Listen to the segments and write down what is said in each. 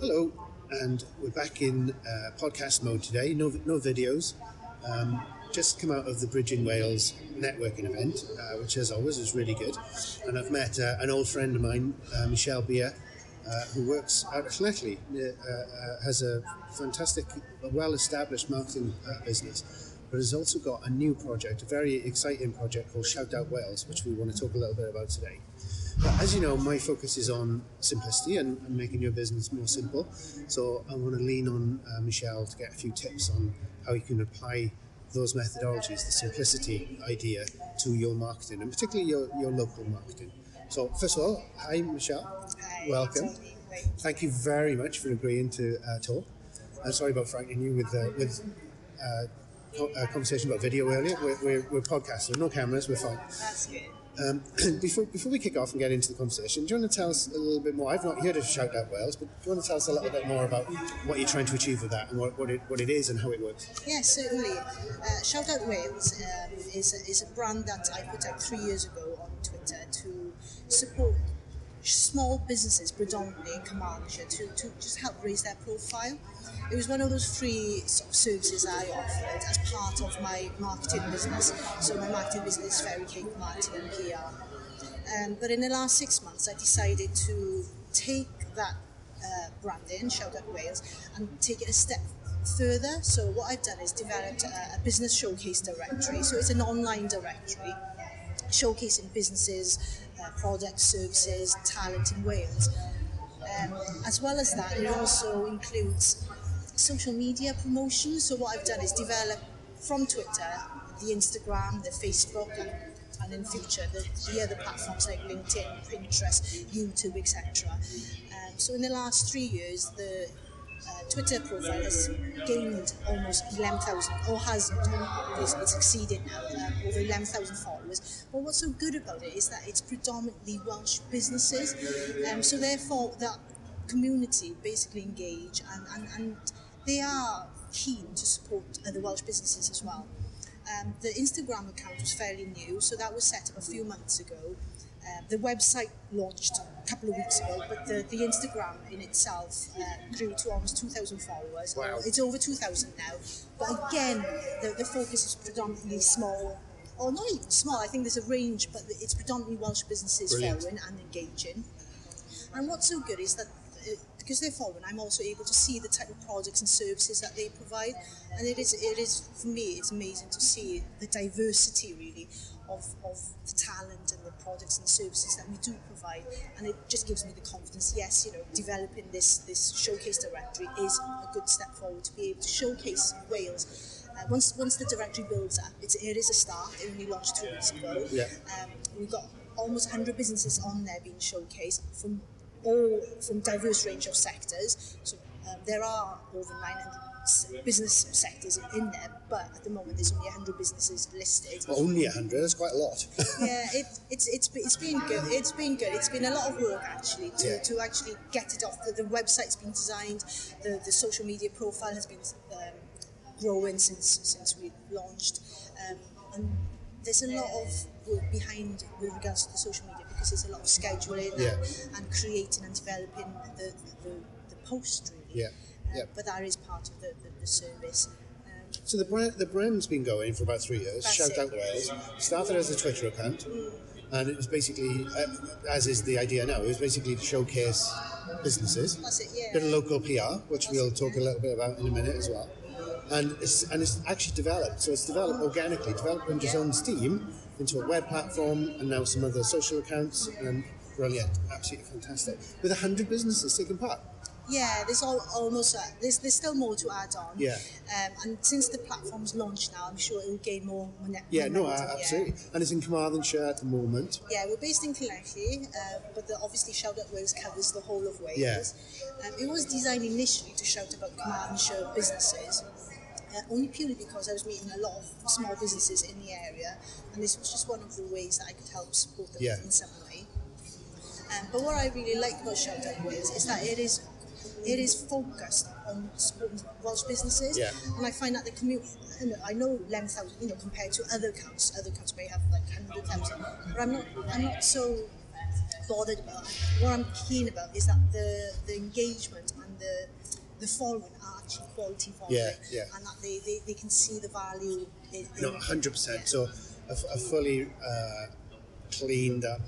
Hello, and we're back in uh, podcast mode today. No, no videos. Um, just come out of the Bridging Wales networking event, uh, which, as always, is really good. And I've met uh, an old friend of mine, uh, Michelle Beer, uh, who works out Llanelli, uh, has a fantastic, well-established marketing uh, business, but has also got a new project, a very exciting project called Shout Out Wales, which we want to talk a little bit about today. But as you know, my focus is on simplicity and, and making your business more simple. So I want to lean on uh, Michelle to get a few tips on how you can apply those methodologies, the simplicity idea, to your marketing and particularly your, your local marketing. So first of all, hi Michelle, Hi, welcome. Tony. Great. Thank you very much for agreeing to uh, talk. I'm sorry about frightening you with uh, with uh, a conversation about video earlier. We're, we're, we're podcasting, no cameras, we're fine. That's good. Um, before before we kick off and get into the conversation, do you want to tell us a little bit more? I've not heard of Shout Out Wales, but do you want to tell us a little bit more about what you're trying to achieve with that and what, what, it, what it is and how it works? Yeah, certainly. Uh, Shout Out Wales um, is, a, is a brand that I put out three years ago on Twitter to support small businesses, predominantly in Carmarthenshire, to, to just help raise their profile. It was one of those free sort of services I offered as part of my marketing business. So my marketing business is Fairy Cake Marketing and PR. Um, but in the last six months, I decided to take that uh, branding, Shout Out Wales, and take it a step further. So what I've done is developed a, a business showcase directory. So it's an online directory showcasing businesses, uh, products, services, talent in Wales. Um, as well as that, it also includes social media promotion. So what I've done is develop from Twitter, the Instagram, the Facebook, and, and in future the, the other platforms like LinkedIn, Pinterest, YouTube, etc. Um, so in the last three years, the Twitter profile has gained almost 11,000, or has it's exceeded now, um, over 11,000 followers. But what's so good about it is that it's predominantly Welsh businesses, um, so therefore that community basically engage and, and, and they are keen to support other Welsh businesses as well. Um, the Instagram account was fairly new, so that was set up a few months ago. Uh, the website launched a couple of weeks ago, but the, the Instagram in itself uh, grew to almost 2,000 followers. Wow. It's over 2,000 now. But again, the, the focus is predominantly small, or not even small, I think there's a range, but it's predominantly Welsh businesses Brilliant. following and engaging. And what's so good is that uh, because they're following, I'm also able to see the type of products and services that they provide, and it is it is for me it's amazing to see the diversity really of, of the talent and the products and services that we do provide, and it just gives me the confidence. Yes, you know, developing this this showcase directory is a good step forward to be able to showcase Wales. Uh, once once the directory builds up, it's, it is a start. It only launched two weeks ago. Yeah. Um, we've got almost 100 businesses on there being showcased from all from diverse range of sectors. So um, there are over 900 s- business sectors in there, but at the moment there's only 100 businesses listed. Only 100, that's quite a lot. Yeah, it, it's, it's, it's been good. It's been good. It's been a lot of work actually to, Yeah. to actually get it off. The, the website's been designed. The, the social media profile has been um, growing since since we launched, um, and there's a lot of work behind with regards to the social media because there's a lot of scheduling Yeah. and, and creating and developing the the, the post really. Yeah, Yeah. But that is part of the, the, the service. Um, So the brand, the brand's been going for about three years. That's Shout it. Out Wales started as a Twitter account, and it was basically, uh, as is the idea now, it was basically to showcase businesses, that's it. Yeah. bit of local PR, which That's we'll talk a little bit about in a minute as well. And it's and it's actually developed. So it's developed organically, developed under its own steam into a web platform, and now some other social accounts. And brilliant, absolutely fantastic. With hundred businesses taking part. Yeah, there's all, almost uh, there's there's still more to add on. Yeah. Um, and since the platform's launched now, I'm sure it will gain more. Mone- Yeah, no, momentum, uh, absolutely. And it's in Carmarthenshire at the moment. Yeah, we're based in Llanelli, uh, but the, obviously Shout Out Wales covers the whole of Wales. Yeah. Um, it was designed initially to shout about Carmarthenshire businesses, uh, only purely because I was meeting a lot of small businesses in the area, and this was just one of the ways that I could help support them Yeah. in some way. Um, but what I really like about Shout Out Wales is that it is it is focused on Welsh businesses, Yeah. and I find that the community. I know 11,000, you know, compared to other accounts, other accounts may have like 100,000, but I'm not, I'm not so bothered about. What I'm keen about is that the the engagement and the the following are actually quality following, Yeah, yeah. and that they, they, they can see the value. In, in No, hundred percent. So a fully uh, cleaned up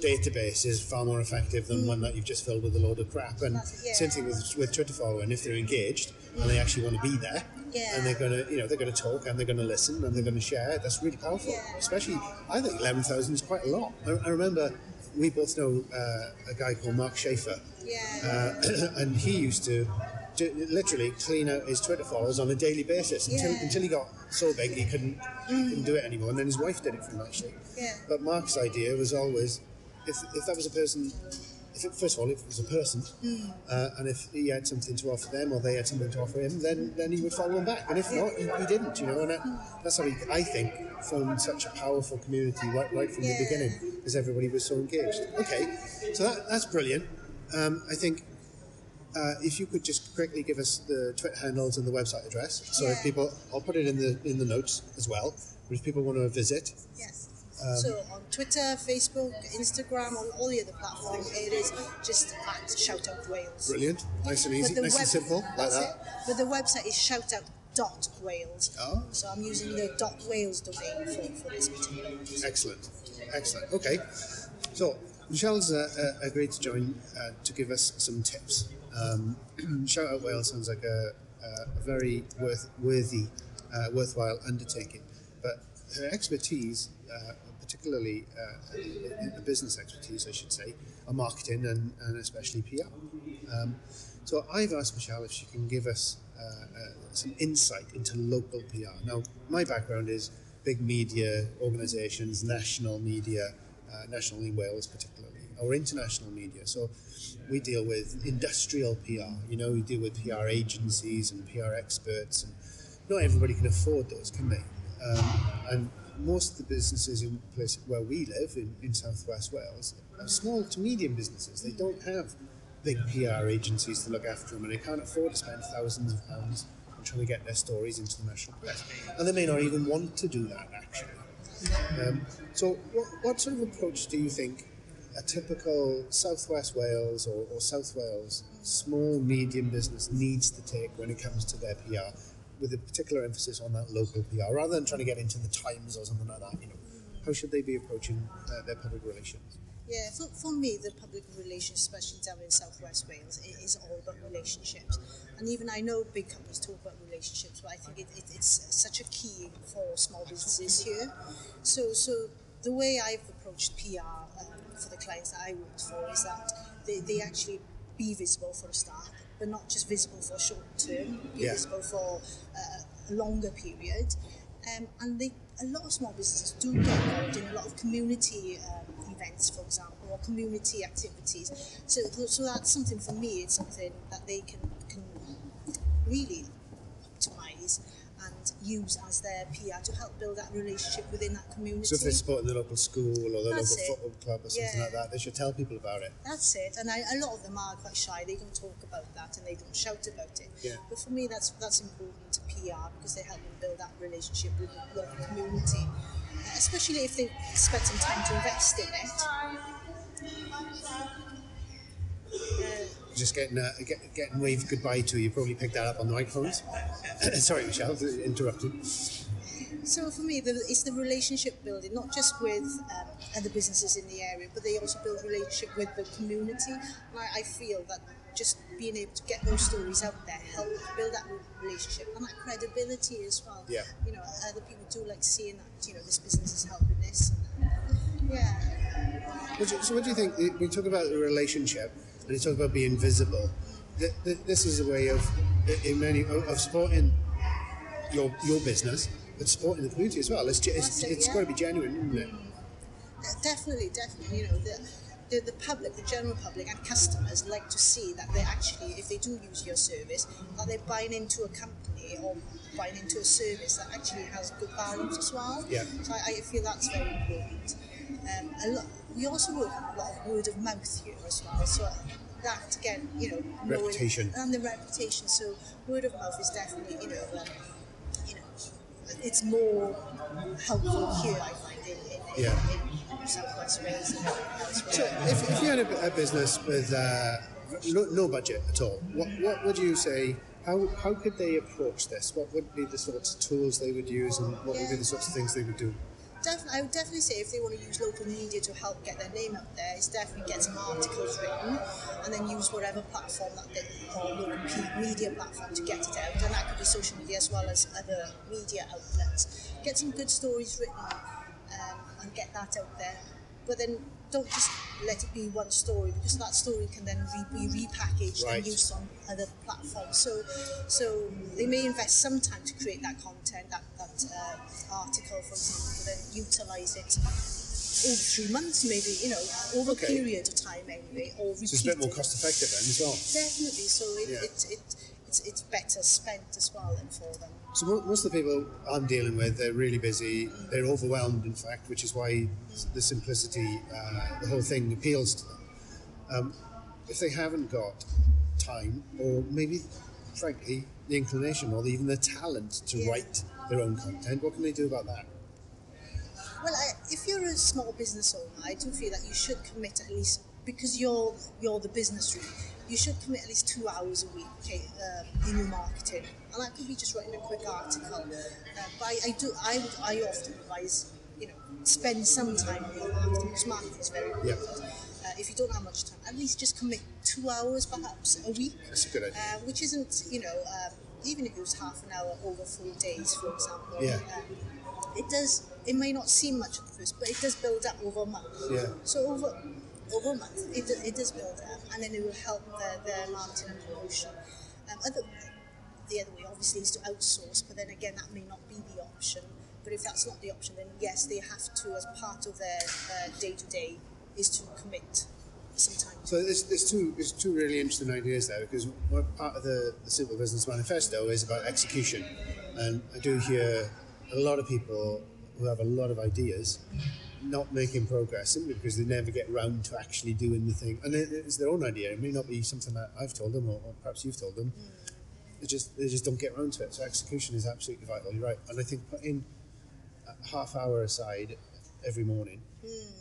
database is far more effective than one that you've just filled with a load of crap. And yeah. same thing with with Twitter following. If they're engaged and they actually want to be there, Yeah. and they're gonna, you know, they're gonna talk and they're gonna listen and they're gonna share. That's really powerful. Yeah. Especially, I think eleven thousand is quite a lot. I, I remember we both know uh, a guy called Mark Schaefer. yeah, uh, and he used to, to literally clean out his Twitter followers on a daily basis until, Yeah. until he got so big he couldn't, couldn't do it anymore. And then his wife did it for him actually. Yeah. But Mark's idea was always, if, if that was a person, if it, first of all, if it was a person, uh, and if he had something to offer them or they had something to offer him, then then he would follow them back. And if not, he, he didn't. You know, and that, that's how he, I think, formed such a powerful community right, right from Yeah. the beginning because everybody was so engaged. Okay, so that, that's brilliant. Um, I think uh, if you could just quickly give us the Twitter handles and the website address, so if people, I'll put it in the in the notes as well. But if people want to visit, yes. Um, so on Twitter, Facebook, Instagram, on all the other platforms, it is just at Shoutout Wales. brilliant, nice and easy, nice and simple, like that. it. But the website is shoutout.wales. Oh. So I'm using the .wales domain for, for this particular. Excellent, excellent. Okay, so Michelle's uh, uh, agreed to join uh, to give us some tips. Um, Shout out Wales sounds like a, a very worth, worthy, uh, worthwhile undertaking, but her expertise, uh, particularly uh, business expertise, I should say, are marketing and, and especially PR. Um, so I've asked Michelle if she can give us uh, uh, some insight into local PR. Now, my background is big media organisations, national media, uh, national in Wales particularly, or international media. So we deal with industrial PR. You know, we deal with PR agencies and PR experts, and not everybody can afford those, can they? Um, and most of the businesses in place where we live in, in southwest Wales are small to medium businesses. They don't have big PR agencies to look after them, and they can't afford to spend thousands of pounds on trying to get their stories into the national press. And they may not even want to do that actually. Um, so, what, what sort of approach do you think a typical Southwest Wales or, or South Wales small medium business needs to take when it comes to their PR, with a particular emphasis on that local PR, rather than trying to get into the Times or something like that? You know, how should they be approaching uh, their public relations? Yeah, for, for me, the public relations, especially down in southwest Wales, it is all about relationships. And even I know big companies talk about relationships, but I think it, it, it's such a key for small businesses here. So, so the way I've approached PR for the clients that I worked for is that they, they actually be visible for a start, but not just visible for a short term, be Yeah. visible for a longer period. Um, and they, a lot of small businesses do get involved in a lot of community um, events, for example, or community activities. So, so that's something for me. It's something that they can can really and use as their PR to help build that relationship within that community. So, if they're supporting the local school or the That's local it. football club or something Yeah. like that, they should tell people about it. That's it, and I, a lot of them are quite shy. They don't talk about that and they don't shout about it. Yeah. But for me, that's that's important to PR because they help them build that relationship with the local community, especially if they spend some time to invest in it. Just getting uh, get, getting waved goodbye to. You probably picked that up on the microphones. Sorry, Michelle, interrupted. So for me, the, it's the relationship building, not just with um, other businesses in the area, but they also build relationship with the community. And I, I feel that just being able to get those stories out there help build that relationship and that credibility as well. Yeah. You know, other people do like seeing that you know this business is helping this. And, yeah. What you- So, what do you think? We talk about the relationship, and you talk about being visible. Th- th- This is a way of, in many, of supporting your your business, but supporting the community as well. It's ju- it's, it, it's yeah. got to be genuine, isn't it? Definitely, definitely. You know, the, the, the public, the general public, and customers like to see that they actually, if they do use your service, that they're buying into a company or buying into a service that actually has good values as well. Yeah. So I, I feel that's very important. Um, a lot, we also work on a lot of word of mouth here as well. So that again, you know, knowing- Reputation. and the reputation. So word of mouth is definitely, you know, um, you know, it's more helpful here. I find in, in, Yeah. in, Southwest Wales and elsewhere. So, if, if you had a, a business with uh, no, no budget at all, what, what would you say? How, how could they approach this? What would be the sorts of tools they would use, and what would be the sorts of things they would do? I would definitely say if they want to use local media to help get their name out there, it's definitely get some articles written and then use whatever platform that they, or local media platform to get it out. And that could be social media as well as other media outlets. Get some good stories written um, and get that out there. But then don't just let it be one story because that story can then re- be repackaged Right. and used on other platforms. So, so they may invest some time to create that content, that, that uh, article, for example, but then utilize it over three months, maybe you know, over Okay. a period of time anyway, or So it's a bit more cost effective then as well. Definitely. So it, Yeah. it, it, it's, it's better spent as well than for them. So most of the people I'm dealing with, they're really busy. They're overwhelmed, in fact, which is why the simplicity, uh, the whole thing appeals to them. Um, if they haven't got time, or maybe, frankly, the inclination, or even the talent to Yeah. write their own content, what can they do about that? Well, I, if you're a small business owner, I do feel that you should commit at least because you're you're the business room. You should commit at least two hours a week okay, um, in your marketing, and that could be just writing a quick article. Uh, but I, I do I would I often advise you know spend some time in your marketing because marketing is very important. Yeah. Uh, if you don't have much time, at least just commit two hours perhaps a week That's a good idea. uh, which isn't, you know, um, even if it was half an hour over four days, for example, Yeah. um, it does. It may not seem much at first, but it does build up over a month. Yeah. So over over months, it, it does build up, and then it will help their, their marketing and promotion. Um, other, the other way, obviously, is to outsource, but then again, that may not be the option. But if that's not the option, then yes, they have to, as part of their day to day, is to commit some time. So there's, there's two there's two really interesting ideas there because part of the, the Simple Business Manifesto is about execution, and I do hear a lot of people who have a lot of ideas not making progress simply because they never get round to actually doing the thing, and it, it's their own idea. It may not be something that I've told them or, or perhaps you've told them. They just they just don't get round to it. So execution is absolutely vital. You're right, and I think putting a half hour aside every morning,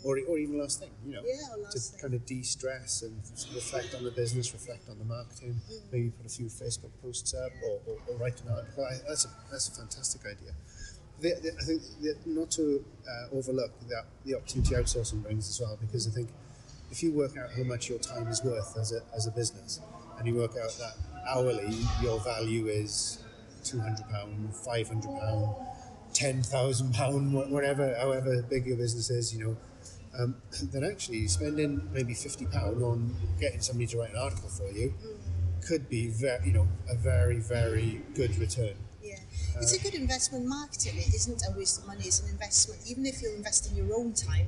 or, or even last thing, you know. Yeah, to thing. kind of de-stress and reflect on the business, reflect on the marketing, Hmm. maybe put a few Facebook posts up or, or, or write an article. That's a that's a fantastic idea. The, the, I think the, not to uh, overlook that the opportunity outsourcing brings as well, because I think if you work out how much your time is worth as a, as a business, and you work out that hourly your value is two hundred pound, five hundred pound, ten thousand pound, whatever, however big your business is, you know, um, then actually spending maybe fifty pound on getting somebody to write an article for you could be very, you know, a very very good return. It's a good investment. Marketing it isn't a waste of money; it's an investment. Even if you're investing your own time,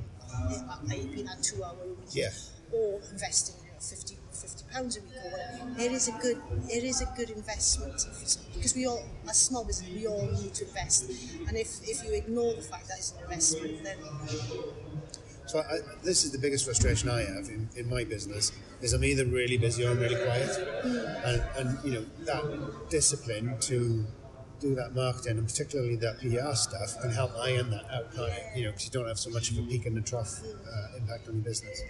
i.e., being that two hour a week, Yeah. or investing you know, 50 50 pounds a week or whatever, it is a good it is a good investment because we all, as small business, we all need to invest. And if, if you ignore the fact that it's an investment, then So I, this is the biggest frustration I have in, in my business is I'm either really busy or I'm really quiet, hmm. and, and you know that discipline to do that marketing and particularly that PR stuff can help iron that out, can't? You know, because you don't have so much of a peak and a trough uh, impact on your business.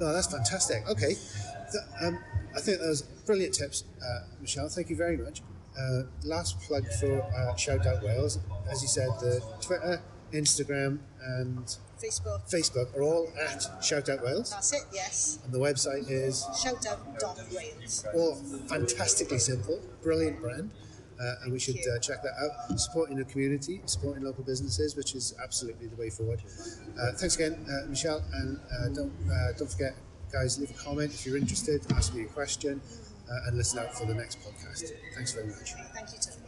No, that's fantastic. Okay, Th- um, I think those brilliant tips, uh, Michelle. Thank you very much. Uh, last plug for uh, Shout Out Wales, as you said, the Twitter, Instagram, and Facebook, Facebook are all at Shout Out Wales, that's it. Yes, and the website is shout out Wales. all fantastically simple, brilliant brand, uh, and we should uh, check that out. Supporting the community, supporting local businesses, which is absolutely the way forward. Uh, thanks again, uh, Michelle, and uh, don't uh, don't forget, guys, leave a comment if you're interested, ask me a question, uh, and listen out for the next podcast. Thanks very much. Thank you, Tony.